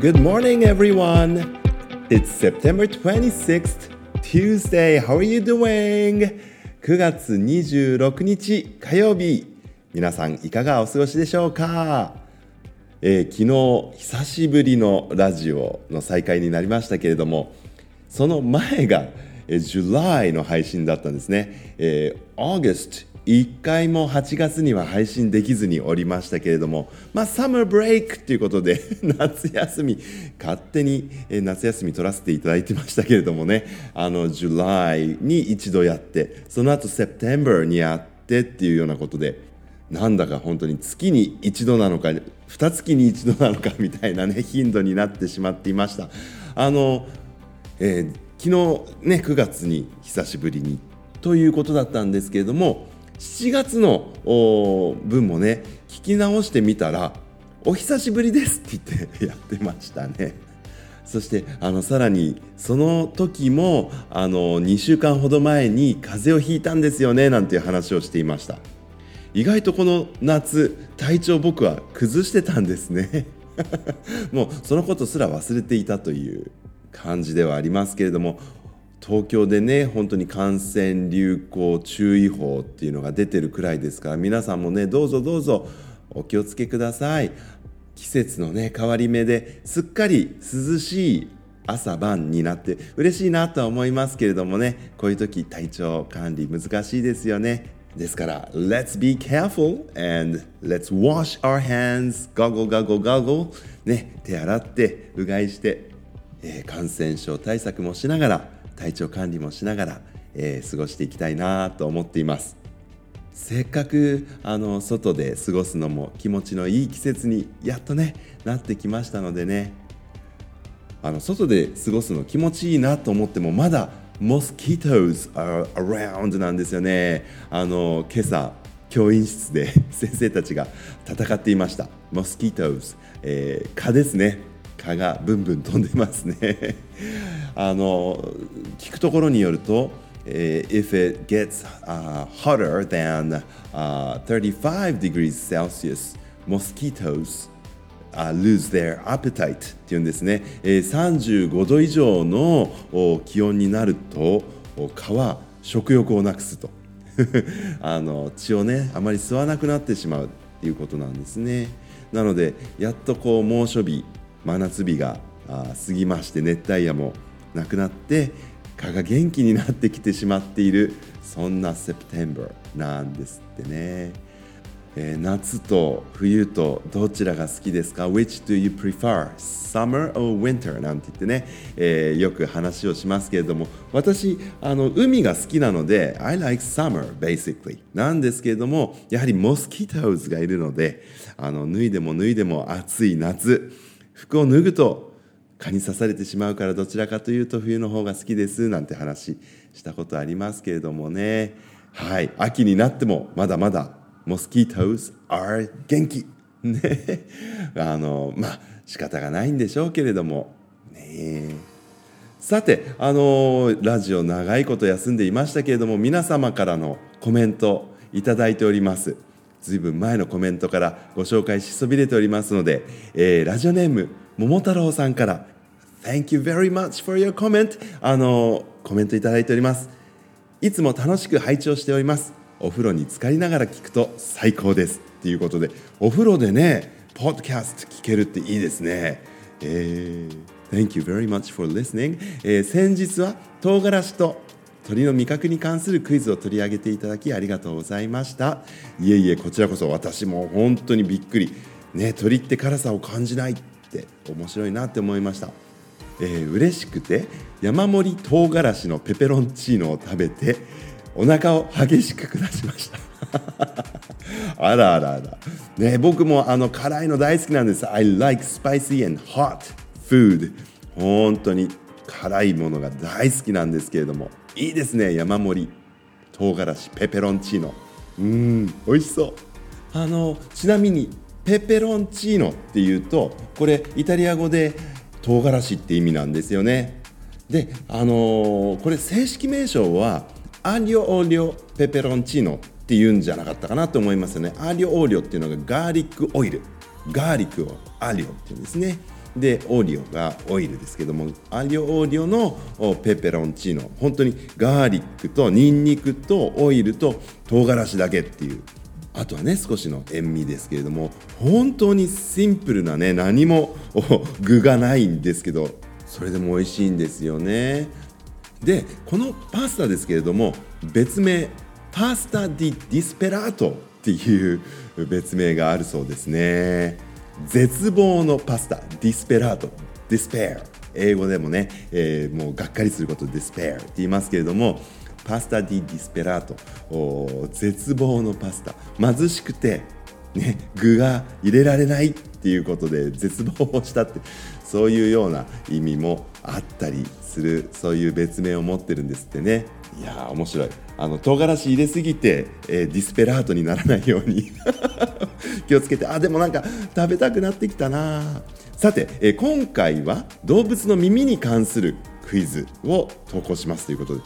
Good morning, everyone. It's September 26th, Tuesday. How are you doing? 9月26日火曜日。皆さんいかがお過ごしでしょうか、えー、昨日久しぶりのラジオの再開になりましたけれども、その前が、えー、July の配信だったんですね。えー、August 1回も8月には配信できずにおりましたけれども、まあ、サマーブレイクということで、夏休み、勝手に夏休み取らせていただいてましたけれどもね、あの、July に一度やって、その後 September にやってっていうようなことで、なんだか本当に月に一度なのか、二月に一度なのかみたいなね、頻度になってしまっていました。あの、えー、昨日ね、9月に久しぶりにということだったんですけれども、7月の分もね聞き直してみたら「お久しぶりです」って言ってやってましたね。そしてあのさらにその時もあの2週間ほど前に風邪をひいたんですよねなんていう話をしていました意外とこの夏体調僕は崩してたんですね もうそのことすら忘れていたという感じではありますけれども東京でね本当に感染流行注意報っていうのが出てるくらいですから皆さんもねどうぞどうぞお気をつけください。季節のね変わり目ですっかり涼しい朝晩になって嬉しいなとは思いますけれどもねこういう時体調管理難しいですよね。ですから Let's be careful and let's wash our hands goggle goggle goggle. ね手洗ってうがいして、えー、感染症対策もしながら体調管理もしながら、えー、過ごしていきたいなと思っています。せっかくあの外で過ごすのも気持ちのいい季節にやっとねなってきましたのでね。あの外で過ごすの気持ちいいなと思ってもまだ mosquitoes are around なんですよね。あの今朝教員室で 先生たちが戦っていました。mosquitoes、えー、蚊ですね。蚊がブンブン飛んでますね。あの聞くところによると、uh, if it gets、uh, hotter than、uh, 35 degrees Celsius mosquitoes uh, lose their appetite っていうんですね、えー、35度以上の気温になると蚊は食欲をなくすと。あの血をねあまり吸わなくなってしまうっていうことなんですね。なのでやっとこう猛暑日真夏日が過ぎまして熱帯夜もなくなって蚊が元気になってきてしまっているそんな September なんですってね、えー、夏と冬とどちらが好きですか？Which do you prefer? Summer or winter? なんて言ってね、えー、よく話をしますけれども私あの海が好きなので I like summer basically なんですけれどもやはりモスキートウズがいるのであの脱いでも脱いでも暑い夏服を脱ぐと蚊に刺されてしまうからどちらかというと冬の方が好きですなんて話したことありますけれどもね。はい。秋になってもまだまだモスキートウス are 元気。ね。あのまあ仕方がないんでしょうけれども。ね。さてあのラジオ長いこと休んでいましたけれども皆様からのコメントいただいております。ずいぶん前のコメントからご紹介しそびれておりますので、えー、ラジオネーム桃太郎さんから Thank you very much for your comment あのコメントいただいております。いつも楽しく拝聴しております。お風呂に浸かりながら聞くと最高です。っていうことでお風呂でねポッドキャスト聞けるっていいですね。えー Thank you very much for listening、えー、先日は唐辛子と鳥の味覚に関するクイズを取り上げていただきありがとうございました。いえいえこちらこそ私も本当にびっくり。ね鳥って辛さを感じないって面白いなって思いました。えー、嬉しくて山盛り唐辛子のペペロンチーノを食べてお腹を激しく下しました。あらあらあら、ね、僕もあの辛いの大好きなんです。I like spicy and hot food 本当に辛いものが大好きなんですけれども。いいですね山盛り。唐辛子ペペロンチーノ。うん美味しそう。あのちなみにペペロンチーノっていうとこれイタリア語で唐辛子って意味なんですよね。であのー、これ正式名称はアリオオリオペペロンチーノっていうんじゃなかったかなと思いますよね。アリオオリオっていうのがガーリックオイル。ガーリックを aglio っていうんですね。で olio がオイルですけども aglio olio のペペロンチーノ本当にガーリックとニンニクとオイルと唐辛子だけっていうあとはね少しの塩味ですけれども本当にシンプルなね何も具がないんですけどそれでも美味しいんですよね。でこのパスタですけれども別名 pasta di disperato っていう別名があるそうですね。絶望のパスタ disperato。despair。英語でもね、えー、もうがっかりすること despair。って言いますけれども pasta di disperato。絶望のパスタ。貧しくて、ね、具が入れられない。っていうことで絶望をしたってそういうような意味もあったりする。そういう別名を持ってるんですってね。いや面白い。あの唐辛子入れすぎて、えー、ディスペラートにならないように。気をつけて。あでもなんか食べたくなってきたな。さて、えー、今回は動物の耳に関するクイズを投稿しますということで。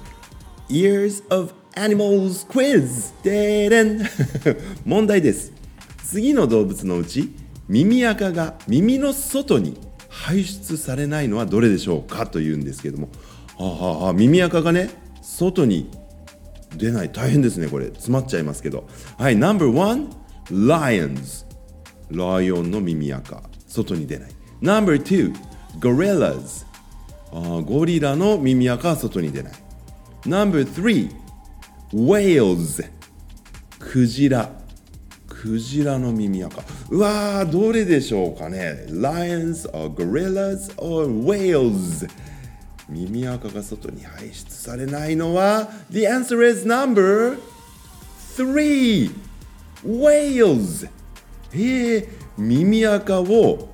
Ears of Animals Quiz! ででん。問題です。次の動物のうち耳垢が耳の外に排出されないのはどれでしょうかというんですけども。ああ耳垢がね外に出ない。大変ですねこれ。詰まっちゃいますけど。はい No.1 Lions. ライオンの耳垢。外に出ない。No.2 Gorillas. あゴリラの耳垢は外に出ない。No.3 Whales. クジラ。クジラの耳垢。うわーどれでしょうかね。Lions or Gorillas or Whales? 耳垢が外に排出されないのは The answer is number 3 Whales. え、耳垢を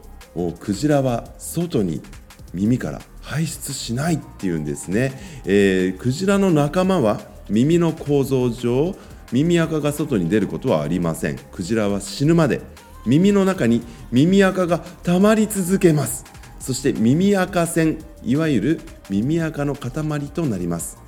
クジラは外に耳から排出しないっていうんですね、えー、クジラの仲間は耳の構造上耳垢が外に出ることはありません。クジラは死ぬまで耳の中に耳垢が溜まり続けます。そして耳垢線いわゆる耳垢の塊となります。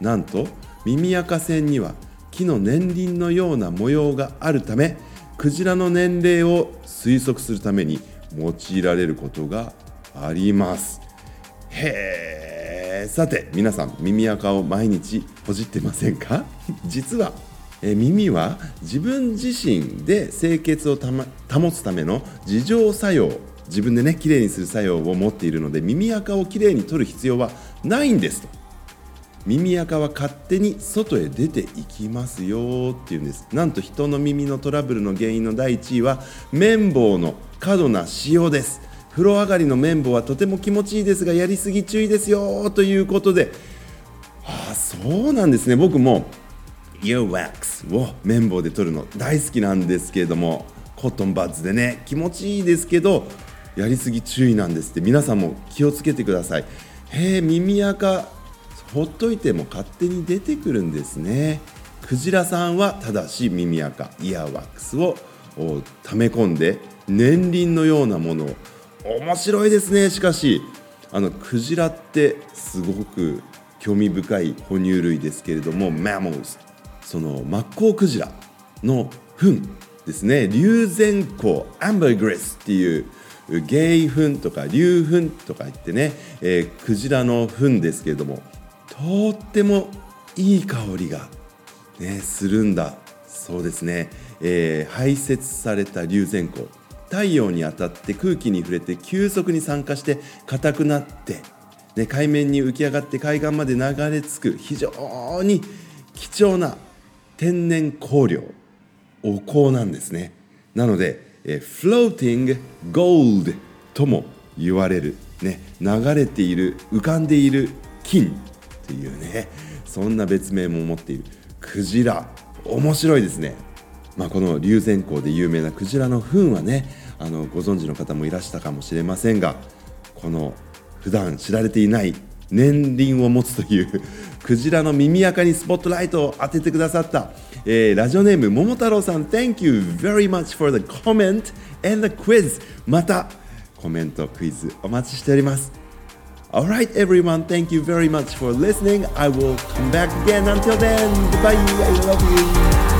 なんと耳垢線には木の年輪のような模様があるためクジラの年齢を推測するために用いられることがあります。へえさて皆さん耳垢を毎日ほじってませんか？実はえ耳は自分自身で清潔を保つための自浄作用自分でねきれいにする作用を持っているので耳垢をきれいに取る必要はないんです。と耳垢は勝手に外へ出ていきますよっていうんです。なんと人の耳のトラブルの原因の第1位は綿棒の過度な使用です。風呂上がりの綿棒はとても気持ちいいですがやりすぎ注意ですよということでああそうなんですね。僕もイヤーワックスを綿棒で取るの大好きなんですけれどもコットンバッズでね気持ちいいですけどやりすぎ注意なんですって。皆さんも気をつけてください。へえ耳垢。ほっといても勝手に出てくるんですね。クジラさんはただし耳垢。イヤーワックスを溜め込んで年輪のようなものを。面白いですね。しかしあのクジラってすごく興味深い哺乳類ですけれども mammals そのマッコウクジラの糞ですね。龍涎香アンバーグレスっていうゲイ糞とか竜糞とか言ってね、えー、クジラの糞ですけれどもとってもいい香りが、ね、するんだそうですね、えー、排泄された龍涎香太陽に当たって空気に触れて急速に酸化して硬くなって、ね、海面に浮き上がって海岸まで流れ着く非常に貴重な天然香料お香なんですね。なので、え floating gold とも言われる、ね、流れている浮かんでいる金っていうねそんな別名も持っているクジラ。面白いですね。まあ、この龍涎香で有名なクジラの糞はねあのご存知の方もいらしたかもしれませんがこの普段知られていない年輪を持つというクジラの耳垢にスポットライトを当ててくださった、えー、ラジオネーム桃太郎さん Thank you very much for the comment and the quiz またコメントクイズお待ちしております Alright everyone, thank you very much for listening. I will come back again. Until then, goodbye. I love you.